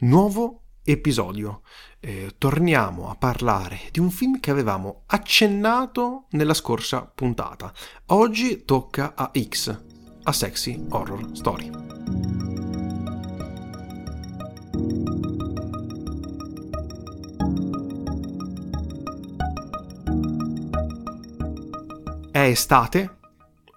nuovo episodio. Eh, torniamo a parlare di un film che avevamo accennato nella scorsa puntata. Oggi tocca a X, a Sexy Horror Story. È estate,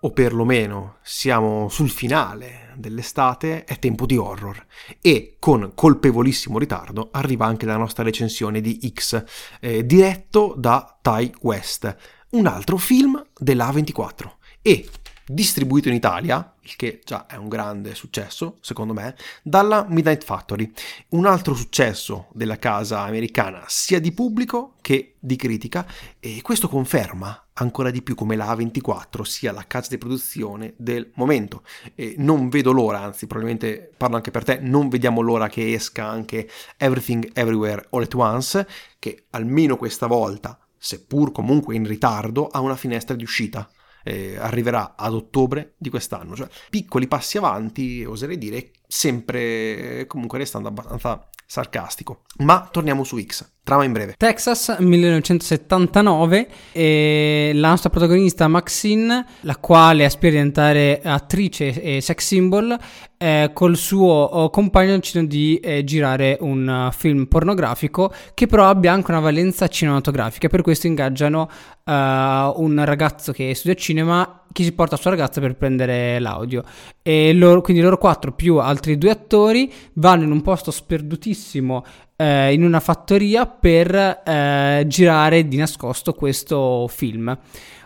o perlomeno siamo sul finale dell'estate, è tempo di horror e con colpevolissimo ritardo arriva anche la nostra recensione di X, eh, diretto da Ty West, un altro film della A24 e distribuito in Italia, il che già è un grande successo, secondo me, dalla Midnight Factory. Un altro successo della casa americana, sia di pubblico che di critica, e questo conferma ancora di più come la A24 sia la casa di produzione del momento. E non vedo l'ora, anzi, probabilmente parlo anche per te, non vediamo l'ora che esca anche Everything Everywhere All at Once, che almeno questa volta, seppur comunque in ritardo, ha una finestra di uscita eh, arriverà ad ottobre di quest'anno. Cioè, piccoli passi avanti, oserei dire, sempre comunque restando abbastanza sarcastico. Ma torniamo su X. Trama in breve. Texas 1979 e la nostra protagonista Maxine, la quale aspira a diventare attrice e sex symbol, eh, col suo oh, compagno decidono di eh, girare un uh, film pornografico che però abbia anche una valenza cinematografica. Per questo ingaggiano uh, un ragazzo che studia cinema che si porta sua ragazza per prendere l'audio. E loro, quindi loro quattro più altri due attori vanno in un posto sperdutissimo eh, in una fattoria per eh, girare di nascosto questo film.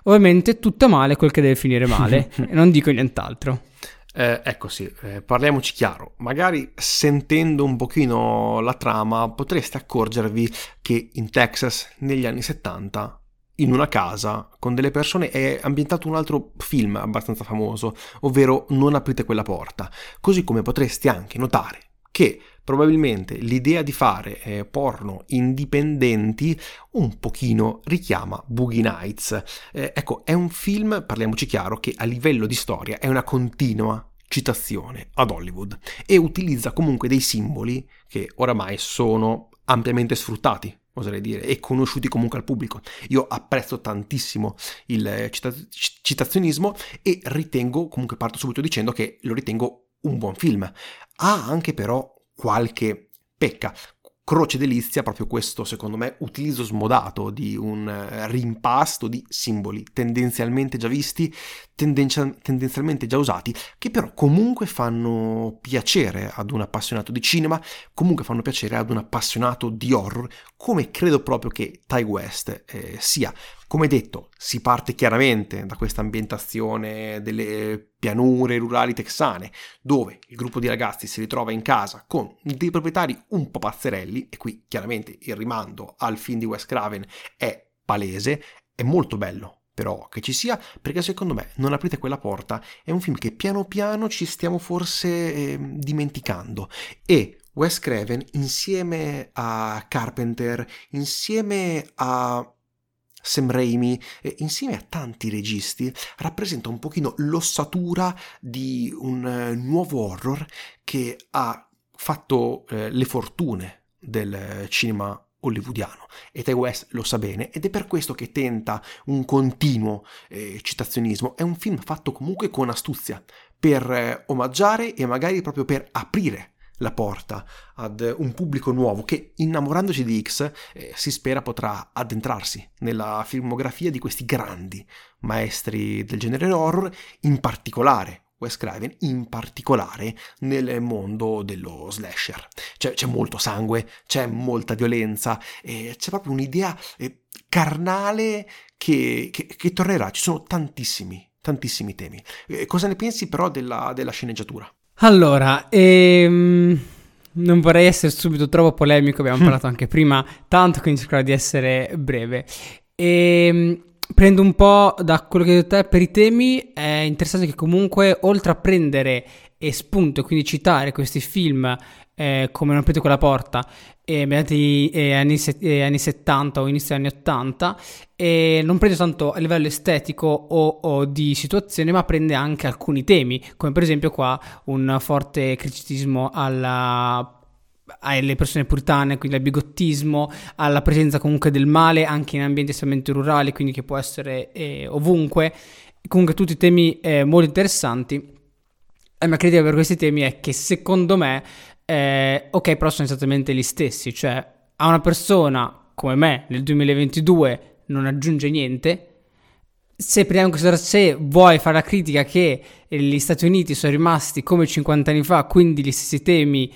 Ovviamente tutto male quel che deve finire male, non dico nient'altro. Eh, ecco sì, eh, parliamoci chiaro, magari sentendo un pochino la trama potreste accorgervi che in Texas negli anni 70 in una casa con delle persone è ambientato un altro film abbastanza famoso, ovvero Non aprite quella porta, così come potreste anche notare che probabilmente l'idea di fare eh, porno indipendenti un pochino richiama Boogie Nights. Eh, ecco, è un film, parliamoci chiaro, che a livello di storia è una continua citazione ad Hollywood e utilizza comunque dei simboli che oramai sono ampiamente sfruttati oserei dire, e conosciuti comunque al pubblico. Io apprezzo tantissimo il eh, citazionismo e ritengo, comunque parto subito dicendo che lo ritengo un buon film. Ha anche però qualche pecca. Croce delizia proprio questo, secondo me, utilizzo smodato di un eh, rimpasto di simboli tendenzialmente già visti, tendenza- tendenzialmente già usati, che però comunque fanno piacere ad un appassionato di cinema, comunque fanno piacere ad un appassionato di horror, come credo proprio che Ty West eh, sia. Come detto, si parte chiaramente da questa ambientazione delle pianure rurali texane, dove il gruppo di ragazzi si ritrova in casa con dei proprietari un po' pazzerelli, e qui chiaramente il rimando al film di Wes Craven è palese, è molto bello però che ci sia, perché secondo me Non aprite quella porta è un film che piano piano ci stiamo forse eh, dimenticando. E Wes Craven insieme a Carpenter, insieme a Sam Raimi, eh, insieme a tanti registi, rappresenta un pochino l'ossatura di un eh, nuovo horror che ha fatto eh, le fortune del cinema hollywoodiano e Ty West lo sa bene ed è per questo che tenta un continuo eh, citazionismo. È un film fatto comunque con astuzia per eh, omaggiare e magari proprio per aprire la porta ad un pubblico nuovo che, innamorandosi di X, eh, si spera potrà addentrarsi nella filmografia di questi grandi maestri del genere horror, in particolare Wes Craven, in particolare nel mondo dello slasher. C'è, c'è molto sangue, c'è molta violenza, eh, c'è proprio un'idea eh, carnale che, che, che, tornerà. Ci sono tantissimi, tantissimi temi. Eh, cosa ne pensi però della, della sceneggiatura? Allora, ehm, non vorrei essere subito troppo polemico, abbiamo parlato anche prima, tanto quindi cercherò di essere breve. Ehm, prendo un po' da quello che hai detto te per i temi, è interessante che comunque oltre a prendere e spunto quindi citare questi film eh, come Non aprite quella porta, eh, mediati eh, anni, eh, anni, 70 o inizio anni 80, e non prende tanto a livello estetico o, o, di situazione, ma prende anche alcuni temi, come per esempio qua un forte criticismo alla alle persone puritane, quindi al bigottismo, alla presenza comunque del male anche in ambienti estremamente rurali, quindi che può essere eh, ovunque. Comunque tutti temi eh, molto interessanti. La mia critica per questi temi è che secondo me, eh, ok, però sono esattamente gli stessi, cioè a una persona come me nel 2022 non aggiunge niente. Se prendiamo in se vuoi fare la critica che gli Stati Uniti sono rimasti come 50 anni fa, quindi gli stessi temi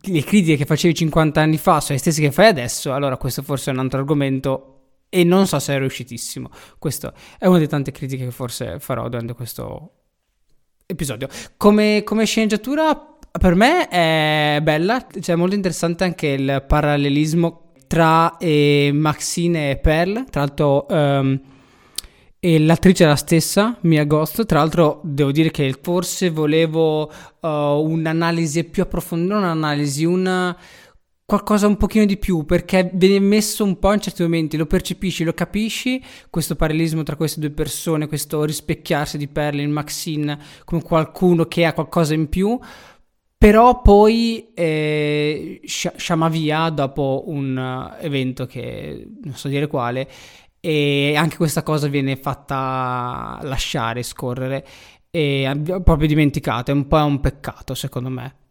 le critiche che facevi 50 anni fa sono le stesse che fai adesso, allora questo forse è un altro argomento e non so se è riuscitissimo. Questa è una delle tante critiche che forse farò durante questo episodio. Come, come sceneggiatura per me è bella, cioè molto interessante anche il parallelismo tra eh, Maxine e Pearl, tra l'altro... Um, e l'attrice è la stessa, Mia Ghost. Tra l'altro, devo dire che forse volevo uh, un'analisi più approfondita, non un'analisi, una qualcosa un pochino di più perché viene messo un po' in certi momenti, lo percepisci, lo capisci, questo parallelismo tra queste due persone, questo rispecchiarsi di Perle in Maxine come qualcuno che ha qualcosa in più, però poi eh, sciama via dopo un evento che non so dire quale e anche questa cosa viene fatta lasciare scorrere e proprio dimenticata, è un po' un peccato secondo me.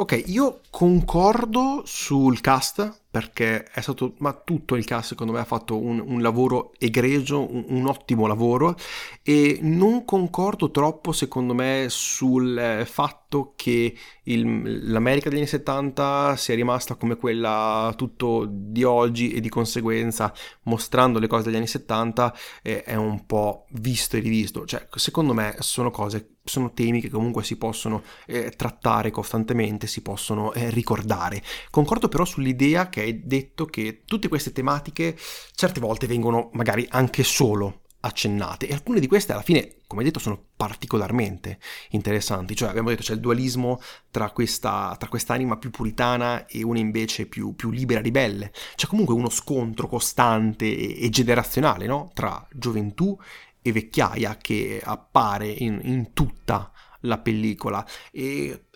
Ok, io concordo sul cast perché è stato, ma tutto il cast secondo me ha fatto un, un lavoro egregio, un, un, ottimo lavoro e non concordo troppo secondo me sul eh, fatto che il, l'America degli anni 70 sia rimasta come quella tutto di oggi e di conseguenza mostrando le cose degli anni 70 eh, è un po' visto e rivisto, cioè secondo me sono cose sono temi che comunque si possono eh, trattare costantemente, si possono eh, ricordare. Concordo però sull'idea che detto che tutte queste tematiche certe volte vengono magari anche solo accennate e alcune di queste alla fine, come detto, sono particolarmente interessanti. Cioè abbiamo detto c'è il dualismo tra questa, tra quest'anima più puritana e una invece più, più libera, ribelle. C'è comunque uno scontro costante e, e generazionale no? tra gioventù e vecchiaia che appare in, in tutta la pellicola e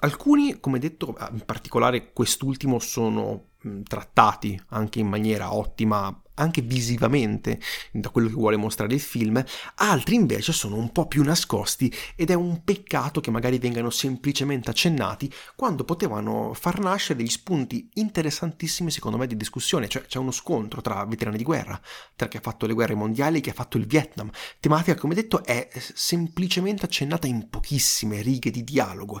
alcuni, come detto, in particolare quest'ultimo, sono trattati anche in maniera ottima anche visivamente da quello che vuole mostrare il film, altri invece sono un po' più nascosti ed è un peccato che magari vengano semplicemente accennati quando potevano far nascere degli spunti interessantissimi secondo me di discussione, cioè c'è uno scontro tra veterani di guerra, tra chi ha fatto le guerre mondiali e chi ha fatto il Vietnam, tematica come detto è semplicemente accennata in pochissime righe di dialogo,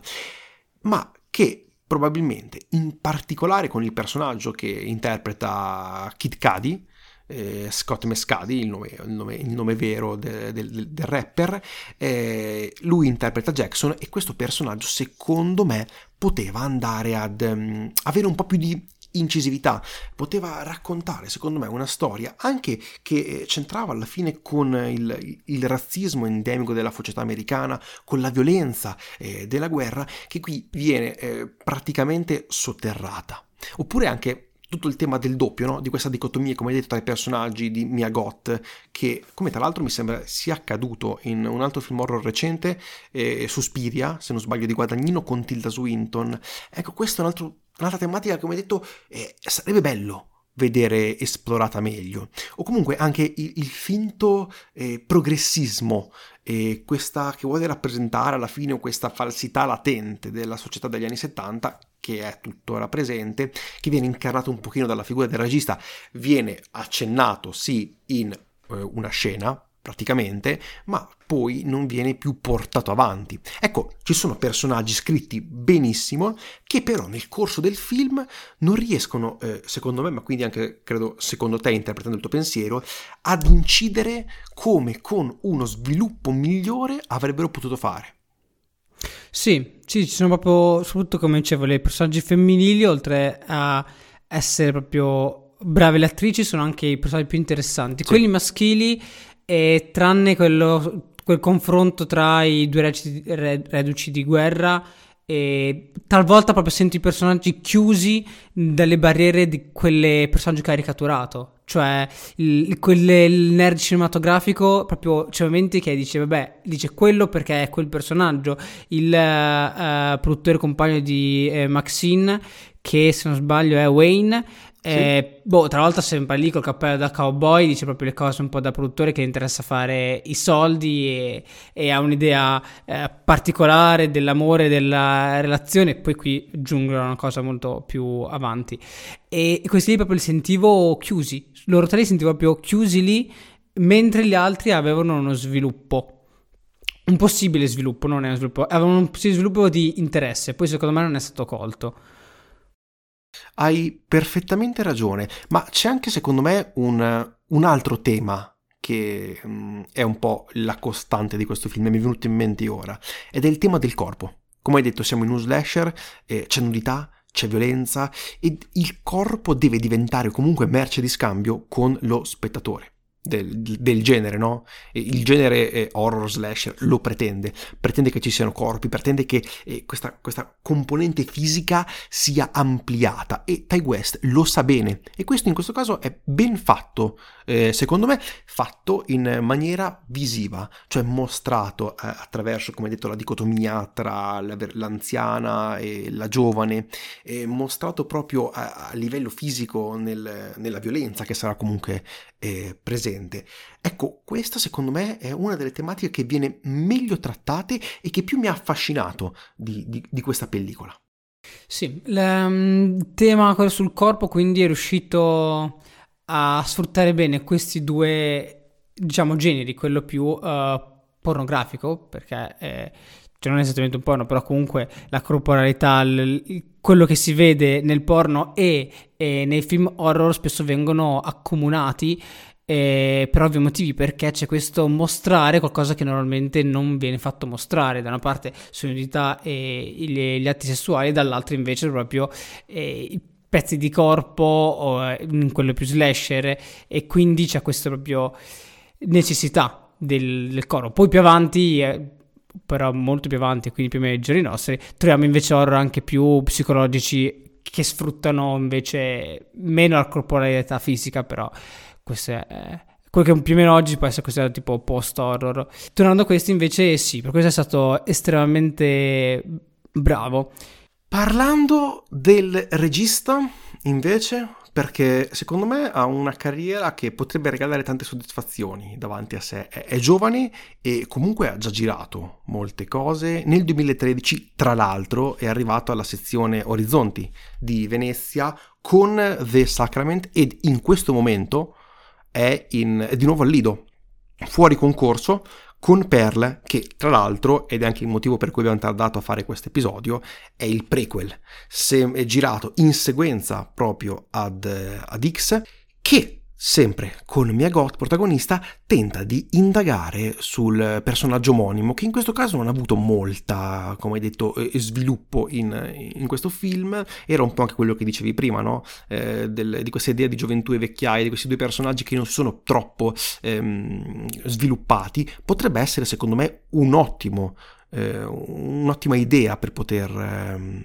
ma che probabilmente, in particolare con il personaggio che interpreta Kid Cudi, eh, Scott Mescadi, il nome, il nome, il nome vero de, de, de, del rapper, eh, lui interpreta Jackson e questo personaggio secondo me poteva andare ad um, avere un po' più di incisività, poteva raccontare secondo me una storia anche che eh, c'entrava alla fine con il, il razzismo endemico della società americana, con la violenza eh, della guerra che qui viene eh, praticamente sotterrata. Oppure anche tutto il tema del doppio, no? di questa dicotomia, come detto, tra i personaggi di Mia Goth, che come tra l'altro mi sembra sia accaduto in un altro film horror recente, eh, Suspiria, se non sbaglio, di Guadagnino con Tilda Swinton. Ecco, questa è un altro, un'altra tematica, come detto, eh, sarebbe bello vedere esplorata meglio. O comunque anche il, il finto eh, progressismo, eh, questa che vuole rappresentare alla fine questa falsità latente della società degli anni 70 che è tuttora presente, che viene incarnato un pochino dalla figura del regista, viene accennato sì in eh, una scena, praticamente, ma poi non viene più portato avanti. Ecco, ci sono personaggi scritti benissimo che però nel corso del film non riescono, eh, secondo me, ma quindi anche credo secondo te interpretando il tuo pensiero, ad incidere come con uno sviluppo migliore avrebbero potuto fare. Sì, sì, ci sono proprio, soprattutto come dicevo, le personaggi femminili, oltre a essere proprio brave le attrici, sono anche i personaggi più interessanti. Sì. Quelli maschili, eh, tranne quello, quel confronto tra i due reduci di guerra, e talvolta proprio sento i personaggi chiusi dalle barriere di quelle personaggi caricaturato cioè il, quelle, il nerd cinematografico proprio c'è momenti che dice vabbè dice quello perché è quel personaggio il uh, produttore compagno di uh, Maxine che se non sbaglio è Wayne eh, boh, tra l'altro sempre lì col cappello da cowboy dice proprio le cose un po' da produttore che interessa fare i soldi e, e ha un'idea eh, particolare dell'amore, della relazione, poi qui giungono a una cosa molto più avanti. E questi lì proprio li sentivo chiusi, loro tre li sentivo proprio chiusi lì, mentre gli altri avevano uno sviluppo un possibile sviluppo, non è uno sviluppo, avevano un possibile sviluppo di interesse, poi secondo me non è stato colto. Hai perfettamente ragione, ma c'è anche secondo me un, un altro tema che um, è un po' la costante di questo film, mi è venuto in mente ora, ed è il tema del corpo. Come hai detto, siamo in un slasher, eh, c'è nudità, c'è violenza e il corpo deve diventare comunque merce di scambio con lo spettatore del, del, genere, no? Il genere eh, horror slasher lo pretende, pretende che ci siano corpi, pretende che eh, questa, questa, componente fisica sia ampliata. E Ty West lo sa bene. E questo in questo caso è ben fatto, eh, secondo me fatto in maniera visiva, cioè mostrato eh, attraverso, come detto, la dicotomia tra l'anziana e la giovane, mostrato proprio a, a livello fisico nel, nella violenza che sarà comunque eh, presente. Ecco, questa secondo me è una delle tematiche che viene meglio trattate e che più mi ha affascinato di, di, di questa pellicola. Sì, il tema sul corpo quindi è riuscito a sfruttare bene questi due, diciamo, generi, quello più uh, pornografico, perché è, cioè non è esattamente un porno, però comunque la corporalità, l- quello che si vede nel porno e, e nei film horror spesso vengono accomunati eh, per ovvi motivi, perché c'è questo mostrare qualcosa che normalmente non viene fatto mostrare, da una parte solidità e gli, gli atti sessuali, dall'altra invece proprio eh, pezzi di corpo, eh, in quello più slasher, e quindi c'è questa proprio necessità del, del corpo. Poi più avanti... Eh, però molto più avanti, quindi più o meno i giorni nostri, troviamo invece horror anche più psicologici che sfruttano invece meno la corporalità fisica, però questo è quello che più o meno oggi può essere considerato tipo post-horror. Tornando a questo invece sì, per questo è stato estremamente bravo. Parlando del regista, invece, perché secondo me ha una carriera che potrebbe regalare tante soddisfazioni davanti a sé. È, è, giovane e comunque ha già girato molte cose. Nel 2013, tra l'altro, è arrivato alla sezione Orizzonti di Venezia con The Sacrament ed in questo momento è, in, è di nuovo al Lido, fuori concorso con Pearl, che tra l'altro, ed è anche il motivo per cui abbiamo tardato a fare questo episodio, è il prequel, è girato in sequenza proprio ad, ad X, che sempre con Mia Goth protagonista, tenta di indagare sul personaggio omonimo, che in questo caso non ha avuto molta, come hai detto, eh, sviluppo in, in questo film. Era un po' anche quello che dicevi prima, no? Eh, del, di questa idea di gioventù e vecchiaia, di questi due personaggi che non sono troppo ehm, sviluppati. Potrebbe essere, secondo me, un ottimo, eh, un'ottima idea per poter... Ehm,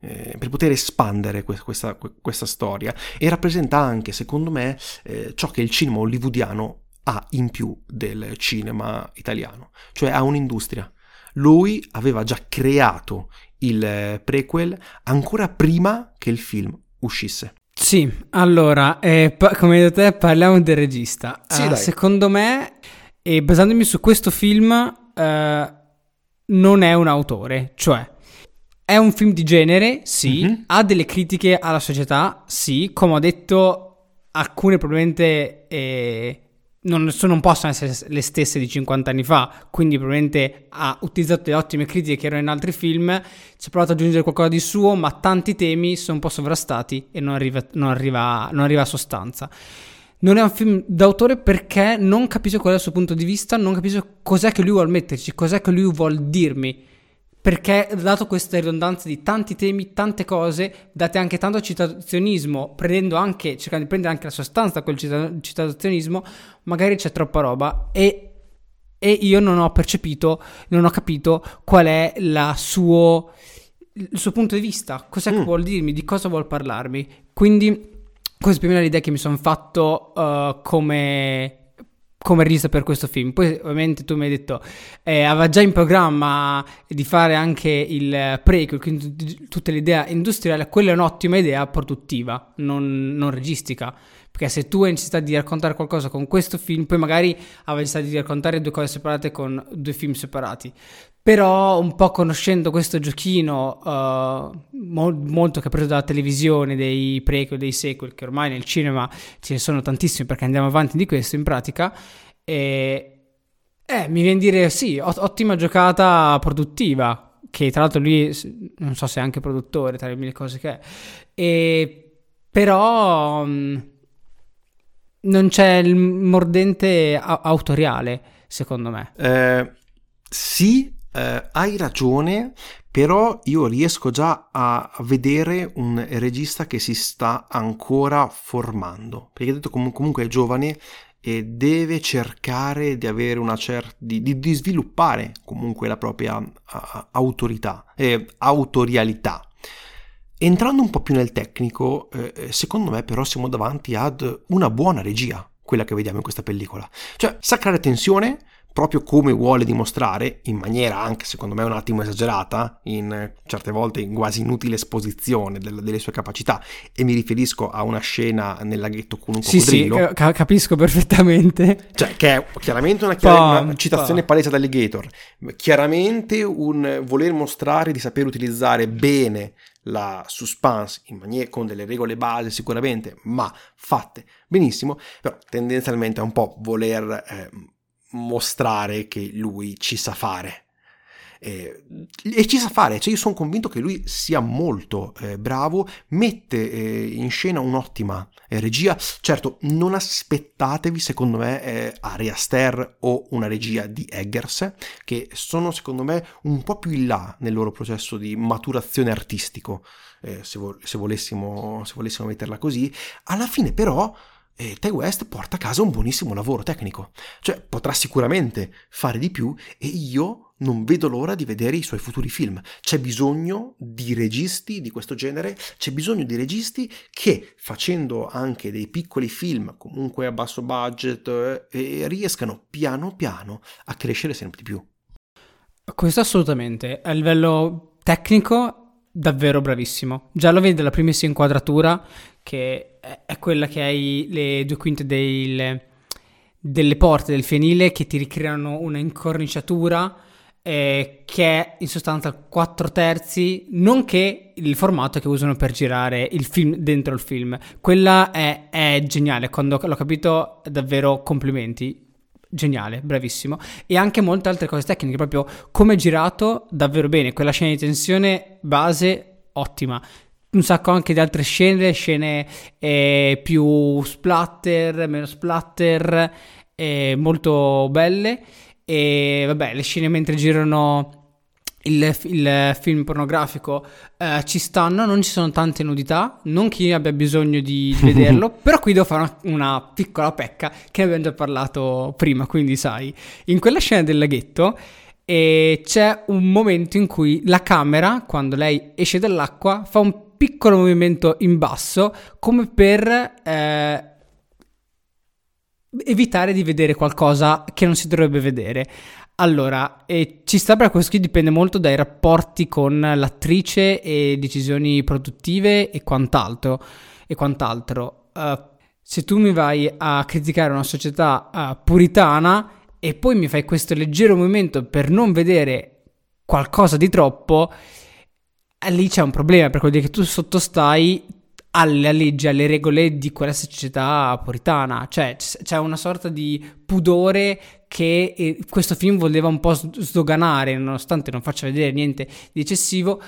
eh, per poter espandere questa, questa, storia e rappresenta anche, secondo me, eh, ciò che il cinema hollywoodiano ha in più del cinema italiano, cioè ha un'industria. Lui aveva già creato il prequel ancora prima che il film uscisse. Sì, allora, eh, pa- come hai detto te, parliamo del regista. Sì, uh, secondo me, e basandomi su questo film, uh, non è un autore, cioè è un film di genere, sì, mm-hmm. ha delle critiche alla società, sì, come ho detto, alcune probabilmente eh, non, non, possono essere le stesse di 50 anni fa, quindi probabilmente ha utilizzato le ottime critiche che erano in altri film, ci ha provato ad aggiungere qualcosa di suo, ma tanti temi sono un po' sovrastati e non arriva, non arriva, non arriva a sostanza. Non è un film d'autore perché non capisco qual è il suo punto di vista, non capisco cos'è che lui vuole metterci, cos'è che lui vuole dirmi perché dato questa ridondanza di tanti temi, tante cose, date anche tanto citazionismo, prendendo anche, cercando di prendere anche la sostanza da quel citazionismo, magari c'è troppa roba e, e, io non ho percepito, non ho capito qual è suo, il suo punto di vista, cos'è mm. che vuol dirmi, di cosa vuol parlarmi. Quindi questa è più o meno l'idea che mi sono fatto uh, come come regista per questo film. Poi ovviamente tu mi hai detto eh, aveva già in programma di fare anche il prequel, quindi tutta l'idea industriale, quella è un'ottima idea produttiva, non, non registica. Perché se tu hai necessità di raccontare qualcosa con questo film, poi magari avevi necessità di raccontare due cose separate con due film separati. Però un po' conoscendo questo giochino uh, mo- molto che ha preso dalla televisione, dei prequel, dei sequel, che ormai nel cinema ce ne sono tantissimi perché andiamo avanti di questo in pratica, e eh, mi viene a dire sì, ottima giocata produttiva, che tra l'altro lui non so se è anche produttore tra le mille cose che è, e, però mm, non c'è il mordente a- autoriale secondo me. Eh, sì, eh, hai ragione, però io riesco già a vedere un regista che si sta ancora formando, perché detto com- comunque è giovane e deve cercare di avere una certa di, di, di sviluppare comunque la propria uh, autorità eh, autorialità. Entrando un po' più nel tecnico eh, secondo me però siamo davanti ad una buona regia quella che vediamo in questa pellicola. Cioè sa creare tensione proprio come vuole dimostrare, in maniera anche secondo me un attimo esagerata, in certe volte in quasi inutile esposizione del, delle sue capacità, e mi riferisco a una scena nel laghetto con un coccodrillo. Sì, sì, ca- capisco perfettamente. Cioè, che è chiaramente una, chiara- una citazione palese dall'alligator, chiaramente un voler mostrare di saper utilizzare bene la suspense in maniera con delle regole base sicuramente, ma fatte benissimo, però tendenzialmente è un po' voler... Eh, mostrare che lui ci sa fare. Eh, e ci sa fare, cioè io sono convinto che lui sia molto eh, bravo, mette eh, in scena un'ottima eh, regia. Certo, non aspettatevi, secondo me, eh, Ari Aster o una regia di Eggers, che sono, secondo me, un po' più in là nel loro processo di maturazione artistico, eh, se, vo- se, volessimo, se volessimo metterla così. Alla fine, però e Ty West porta a casa un buonissimo lavoro tecnico. Cioè, potrà sicuramente fare di più e io non vedo l'ora di vedere i suoi futuri film. C'è bisogno di registi di questo genere, c'è bisogno di registi che, facendo anche dei piccoli film, comunque a basso budget, eh, riescano piano piano a crescere sempre di più. Questo assolutamente. A livello tecnico, davvero bravissimo. Già lo vedi dalla primissima inquadratura che è quella che hai le due quinte del, delle porte del fienile che ti ricreano una incorniciatura eh, che è in sostanza 4 terzi, nonché il formato che usano per girare il film dentro il film. Quella è, è geniale, quando l'ho capito davvero complimenti. Geniale, bravissimo. E anche molte altre cose tecniche, proprio come girato davvero bene. Quella scena di tensione base ottima un sacco anche di altre scene, scene eh, più splatter, meno splatter, eh, molto belle. E vabbè, le scene mentre girano il, il film pornografico eh, ci stanno, non ci sono tante nudità, non che io abbia bisogno di, di vederlo, però qui devo fare una, una, piccola pecca che abbiamo già parlato prima, quindi sai, in quella scena del laghetto eh, c'è un momento in cui la camera, quando lei esce dall'acqua, fa un piccolo movimento in basso come per eh, evitare di vedere qualcosa che non si dovrebbe vedere. Allora, eh, ci sta per questo qui dipende molto dai rapporti con l'attrice e decisioni produttive e quant'altro. E quant'altro. Uh, se tu mi vai a criticare una società uh, puritana e poi mi fai questo leggero movimento per non vedere qualcosa di troppo, lì c'è un problema, perché vuol dire che tu sottostai alle leggi, alle regole di quella società puritana, cioè c'è una sorta di pudore che eh, questo film voleva un po' sdoganare, nonostante non faccia vedere niente di eccessivo.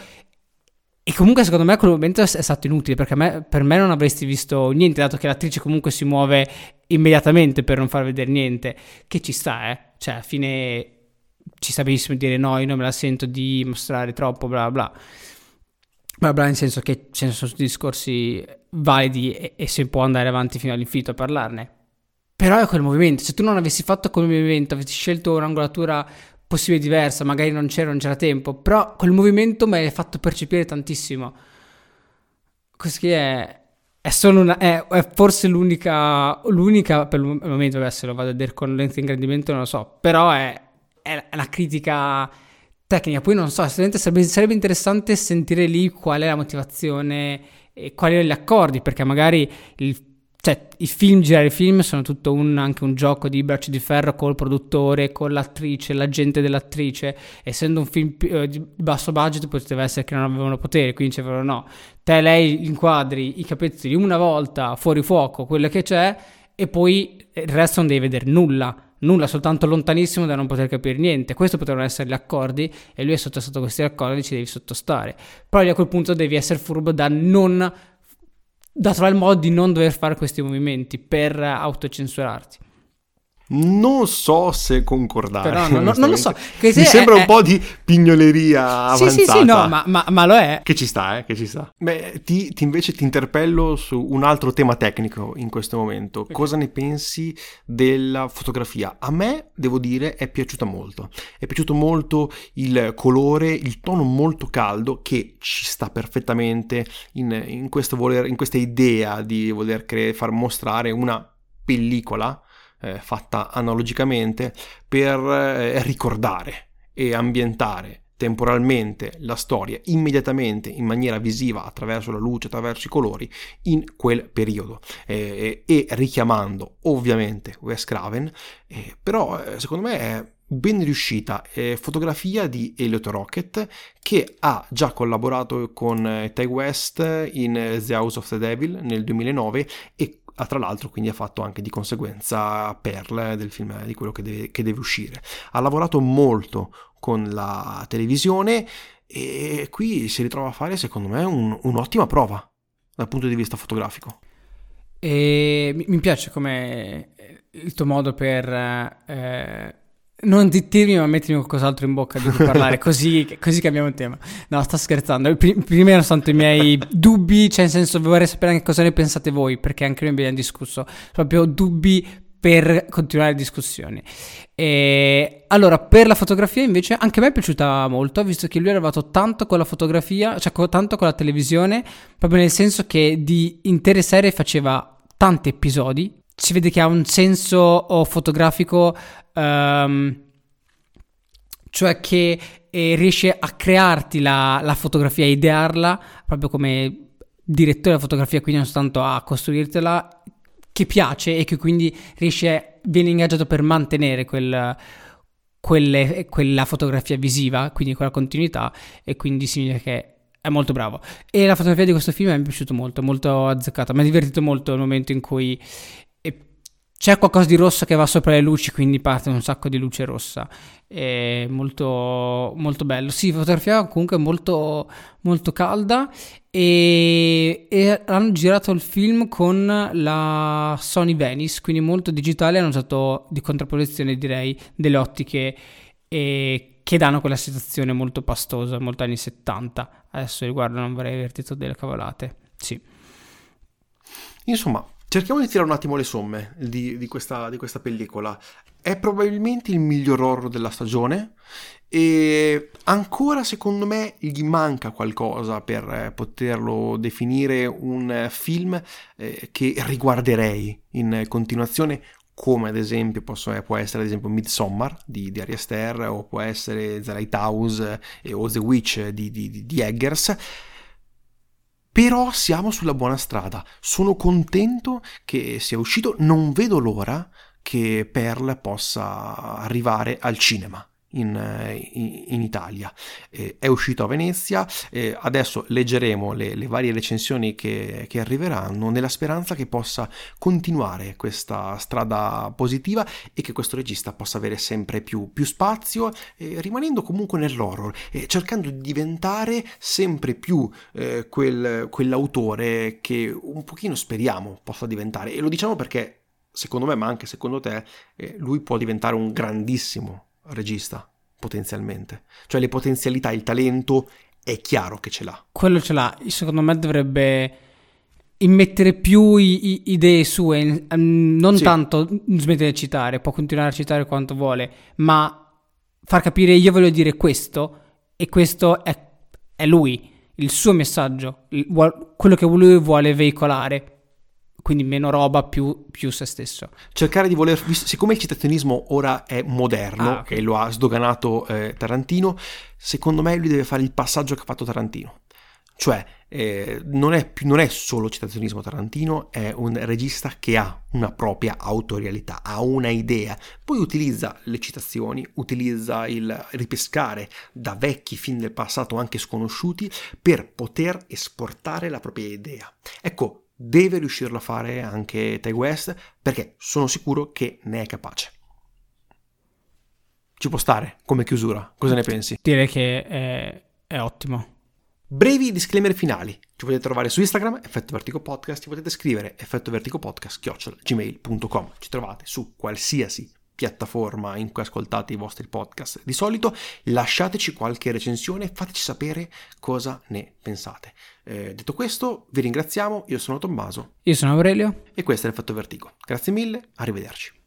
E comunque secondo me quel momento è stato inutile perché me, per me non avresti visto niente, dato che l'attrice comunque si muove immediatamente per non far vedere niente, che ci sta, eh. Cioè, alla fine ci sta benissimo dire no, io non me la sento di mostrare troppo, bla bla. Bla, nel senso che ce ne sono discorsi validi e, e si può andare avanti fino all'infinito a parlarne. Però è quel movimento, se tu non avessi fatto quel movimento, avessi scelto un'angolatura possibile diversa, magari non c'era, non c'era tempo, però quel movimento mi ha fatto percepire tantissimo. Questo è, è, solo una, è, è forse l'unica, l'unica per il momento, vabbè, se lo vado a vedere con lente ingrandimento non lo so, però è, è una critica tecnica. Poi non so, sarebbe, sarebbe interessante sentire lì qual è la motivazione e quali sono gli accordi, perché magari il cioè, i film, girare i film sono tutto un, anche un gioco di braccio di ferro col produttore, con l'attrice, l'agente dell'attrice. Essendo un film eh, di basso budget, poteva essere che non avevano potere, quindi dicevano no, te lei inquadri i capezzoli una volta fuori fuoco, quello che c'è, e poi il resto non devi vedere nulla. Nulla, soltanto lontanissimo da non poter capire niente. Questo potevano essere gli accordi e lui è sottostato questi accordi, ci devi sottostare. Però a quel punto devi essere furbo da non da trovare il modo di non dover fare questi movimenti per autocensurarti. Non so se concordare. Però no, no, non lo so. Mi sembra è, un po' di pignoleria avanzata. Sì, sì, sì, no, ma, ma, ma, lo è. Che ci sta, eh, che ci sta. Beh, ti, ti invece ti interpello su un altro tema tecnico in questo momento. Okay. Cosa ne pensi della fotografia? A me, devo dire, è piaciuta molto. È piaciuto molto il colore, il tono molto caldo che ci sta perfettamente in, in, voler, in questa idea di voler cre- far mostrare una pellicola eh, fatta analogicamente per eh, ricordare e ambientare temporalmente la storia immediatamente in maniera visiva attraverso la luce, attraverso i colori in quel periodo. Eh, e richiamando ovviamente Wes Craven eh, però eh, secondo me è ben riuscita. Eh, fotografia di Elliot Rocket che ha già collaborato con eh, Ty West in The House of the Devil nel 2009 e Ah, tra l'altro quindi ha fatto anche di conseguenza Pearl del film di quello che deve, che deve uscire. Ha lavorato molto con la televisione e qui si ritrova a fare secondo me un, un'ottima prova dal punto di vista fotografico. E mi piace come il tuo modo per eh, non dittirmi, ma mettermi qualcos'altro in bocca di cui parlare, così, così cambiamo il tema. No, sto scherzando. Prima erano soltanto i miei dubbi, cioè nel senso vorrei sapere anche cosa ne pensate voi, perché anche noi abbiamo discusso. Proprio dubbi per continuare le discussioni. E allora, per la fotografia invece anche a me è piaciuta molto, visto che lui è arrivato tanto con la fotografia, cioè tanto con la televisione, proprio nel senso che di intere serie faceva tanti episodi. Si vede che ha un senso oh, fotografico um, cioè che eh, riesce a crearti la, la fotografia, a idearla proprio come direttore della fotografia, quindi non soltanto a costruirtela, che piace e che quindi riesce, viene ingaggiato per mantenere quel, quelle, quella fotografia visiva, quindi quella continuità, e quindi significa che è molto bravo. E la fotografia di questo film mi è piaciuto molto, molto azzeccata. Mi ha divertito molto il momento in cui c'è qualcosa di rosso che va sopra le luci, quindi parte un sacco di luce rossa. È molto, molto bello. Sì, fotografia comunque molto, molto calda. E, e, hanno girato il film con la Sony Venice, quindi molto digitale. Hanno usato di contrapposizione, direi, delle ottiche e, che danno quella situazione molto pastosa, molto anni 70. Adesso riguardo, non vorrei aver detto delle cavolate. Sì. Insomma, Cerchiamo di tirare un attimo le somme di, di, questa, di, questa, pellicola. È probabilmente il miglior horror della stagione e ancora secondo me gli manca qualcosa per poterlo definire un film eh, che riguarderei in continuazione come ad esempio posso, può essere ad esempio Midsommar di, di Ari Aster o può essere The Lighthouse eh, o The Witch di, di, di Eggers però siamo sulla buona strada. Sono contento che sia uscito, non vedo l'ora che Pearl possa arrivare al cinema in, eh, in, Italia. Eh, è uscito a Venezia, eh, adesso leggeremo le, le varie recensioni che, che, arriveranno nella speranza che possa continuare questa strada positiva e che questo regista possa avere sempre più, più spazio, eh, rimanendo comunque nell'horror e cercando di diventare sempre più eh, quel, quell'autore che un pochino speriamo possa diventare. E lo diciamo perché secondo me, ma anche secondo te, eh, lui può diventare un grandissimo regista, potenzialmente. Cioè le potenzialità, il talento è chiaro che ce l'ha. Quello ce l'ha, secondo me dovrebbe immettere più i, i, idee sue, non sì. tanto smettere di citare, può continuare a citare quanto vuole, ma far capire io voglio dire questo e questo è, è lui. il suo messaggio, il, quello che lui vuole veicolare. Quindi meno roba, più, più se stesso. Cercare di voler, siccome il citazionismo ora è moderno, ah, che lo ha sdoganato eh, Tarantino, secondo me lui deve fare il passaggio che ha fatto Tarantino cioè, eh, non, è più, non, è solo citazionismo Tarantino, è un regista che ha una propria autorialità, ha una idea, poi utilizza le citazioni, utilizza il ripescare da vecchi film del passato anche sconosciuti per poter esportare la propria idea. Ecco, deve riuscirlo a fare anche Ty West perché sono sicuro che ne è capace. Ci può stare come chiusura, cosa ne pensi? Direi che è, è ottimo. Brevi disclaimer finali. Ci potete trovare su Instagram, Effetto Vertigo Podcast, ci potete scrivere effettoverticopodcast.gmail.com Ci trovate su qualsiasi piattaforma in cui ascoltate i vostri podcast di solito. Lasciateci qualche recensione, fateci sapere cosa ne pensate. Eh, detto questo, vi ringraziamo. Io sono Tommaso. Io sono Aurelio. E questo è l'Effetto Vertigo. Grazie mille, arrivederci.